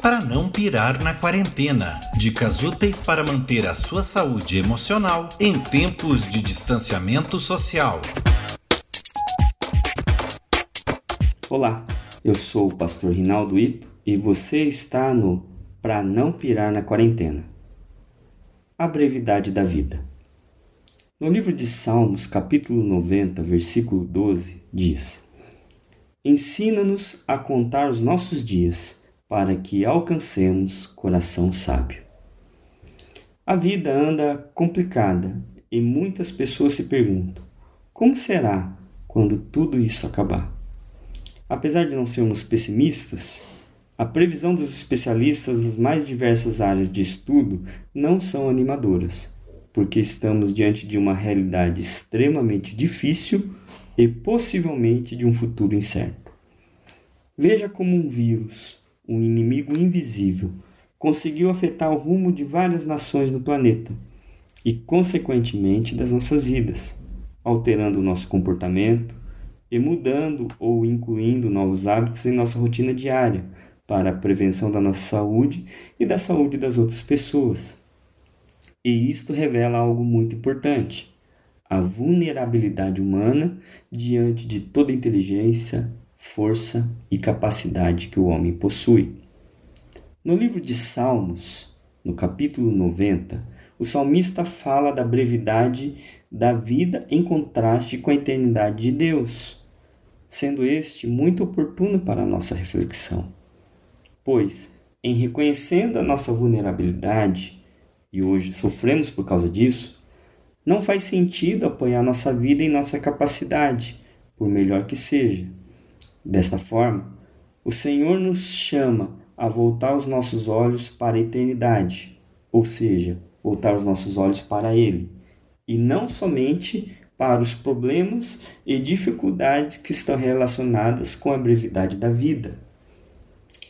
para não pirar na quarentena. Dicas úteis para manter a sua saúde emocional em tempos de distanciamento social. Olá, eu sou o pastor Rinaldo Ito e você está no Para Não Pirar na Quarentena. A brevidade da vida. No livro de Salmos, capítulo 90, versículo 12, diz: Ensina-nos a contar os nossos dias para que alcancemos coração sábio. A vida anda complicada e muitas pessoas se perguntam: como será quando tudo isso acabar? Apesar de não sermos pessimistas, a previsão dos especialistas das mais diversas áreas de estudo não são animadoras, porque estamos diante de uma realidade extremamente difícil e possivelmente de um futuro incerto. Veja como um vírus, um inimigo invisível, conseguiu afetar o rumo de várias nações no planeta e, consequentemente, das nossas vidas, alterando o nosso comportamento e mudando ou incluindo novos hábitos em nossa rotina diária para a prevenção da nossa saúde e da saúde das outras pessoas. E isto revela algo muito importante: a vulnerabilidade humana diante de toda inteligência, força e capacidade que o homem possui. No livro de Salmos, no capítulo 90, o salmista fala da brevidade da vida em contraste com a eternidade de Deus, sendo este muito oportuno para a nossa reflexão. Pois, em reconhecendo a nossa vulnerabilidade, e hoje sofremos por causa disso, não faz sentido apoiar nossa vida em nossa capacidade, por melhor que seja Desta forma, o Senhor nos chama a voltar os nossos olhos para a eternidade, ou seja, voltar os nossos olhos para Ele, e não somente para os problemas e dificuldades que estão relacionadas com a brevidade da vida.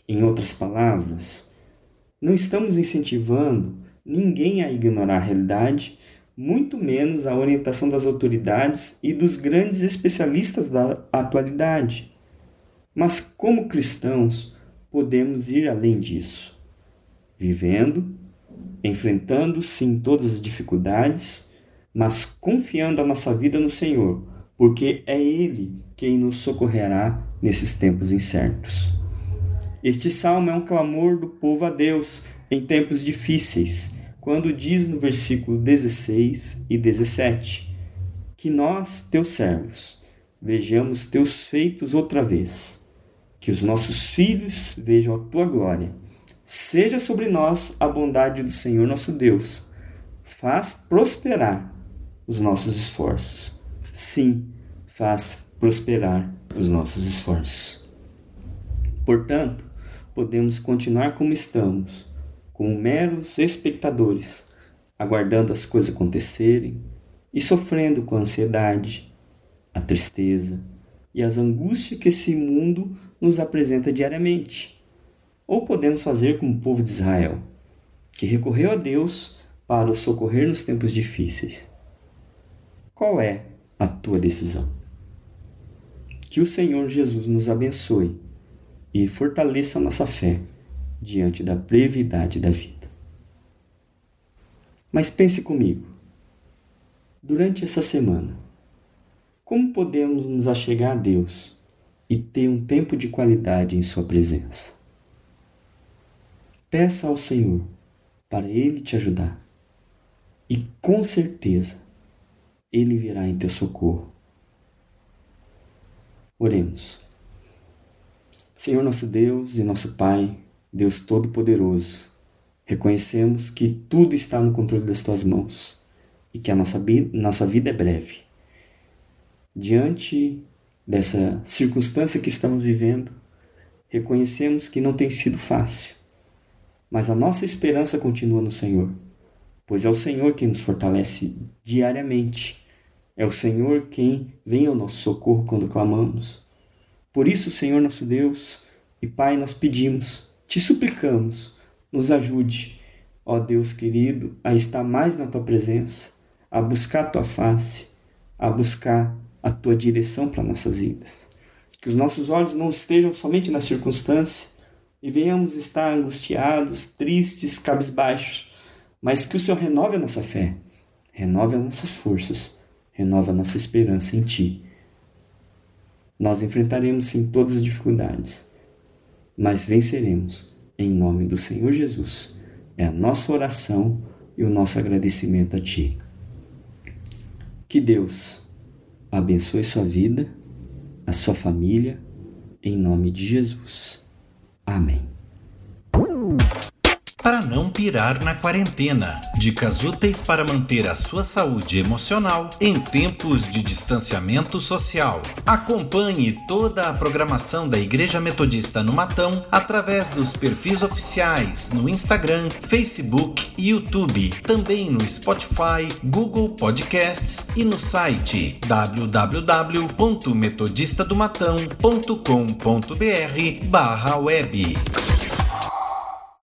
Em outras palavras, não estamos incentivando ninguém a ignorar a realidade, muito menos a orientação das autoridades e dos grandes especialistas da atualidade. Mas, como cristãos, podemos ir além disso, vivendo, enfrentando sim todas as dificuldades, mas confiando a nossa vida no Senhor, porque é Ele quem nos socorrerá nesses tempos incertos. Este salmo é um clamor do povo a Deus em tempos difíceis, quando diz no versículo 16 e 17: Que nós, teus servos, vejamos teus feitos outra vez que os nossos filhos vejam a tua glória. Seja sobre nós a bondade do Senhor nosso Deus. Faz prosperar os nossos esforços. Sim, faz prosperar os nossos esforços. Portanto, podemos continuar como estamos, como meros espectadores, aguardando as coisas acontecerem e sofrendo com a ansiedade, a tristeza e as angústias que esse mundo nos apresenta diariamente. Ou podemos fazer como o povo de Israel, que recorreu a Deus para o socorrer nos tempos difíceis. Qual é a tua decisão? Que o Senhor Jesus nos abençoe e fortaleça a nossa fé diante da brevidade da vida. Mas pense comigo, durante essa semana, como podemos nos achegar a Deus e ter um tempo de qualidade em Sua presença. Peça ao Senhor para Ele te ajudar e com certeza Ele virá em teu socorro. Oremos. Senhor nosso Deus e nosso Pai, Deus Todo-Poderoso, reconhecemos que tudo está no controle das tuas mãos e que a nossa, vida é breve. Diante dessa circunstância que estamos vivendo, reconhecemos que não tem sido fácil, mas a nossa esperança continua no Senhor, pois é o Senhor quem nos fortalece diariamente, é o Senhor quem vem ao nosso socorro quando clamamos. Por isso, Senhor nosso Deus e Pai, nós pedimos, te suplicamos, nos ajude, ó Deus querido, a estar mais na tua presença, a buscar a tua face, a buscar a tua direção para nossas vidas. Que os nossos olhos não estejam somente na circunstância, e venhamos estar angustiados, tristes, cabisbaixos, mas que o Senhor renove a nossa fé, renove as nossas forças, renove a nossa esperança em Ti. Nós enfrentaremos sim todas as dificuldades, mas venceremos em nome do Senhor Jesus. É a nossa oração e o nosso agradecimento a Ti. Que Deus abençoe sua vida, a sua família, em nome de Jesus. Amém. Para não pirar na quarentena. Dicas úteis para manter a sua saúde emocional em tempos de distanciamento social. Acompanhe toda a programação da Igreja Metodista no Matão através dos perfis oficiais no Instagram, Facebook e YouTube. Também no Spotify, Google Podcasts e no site www.metodistadomatão.com.br barra web.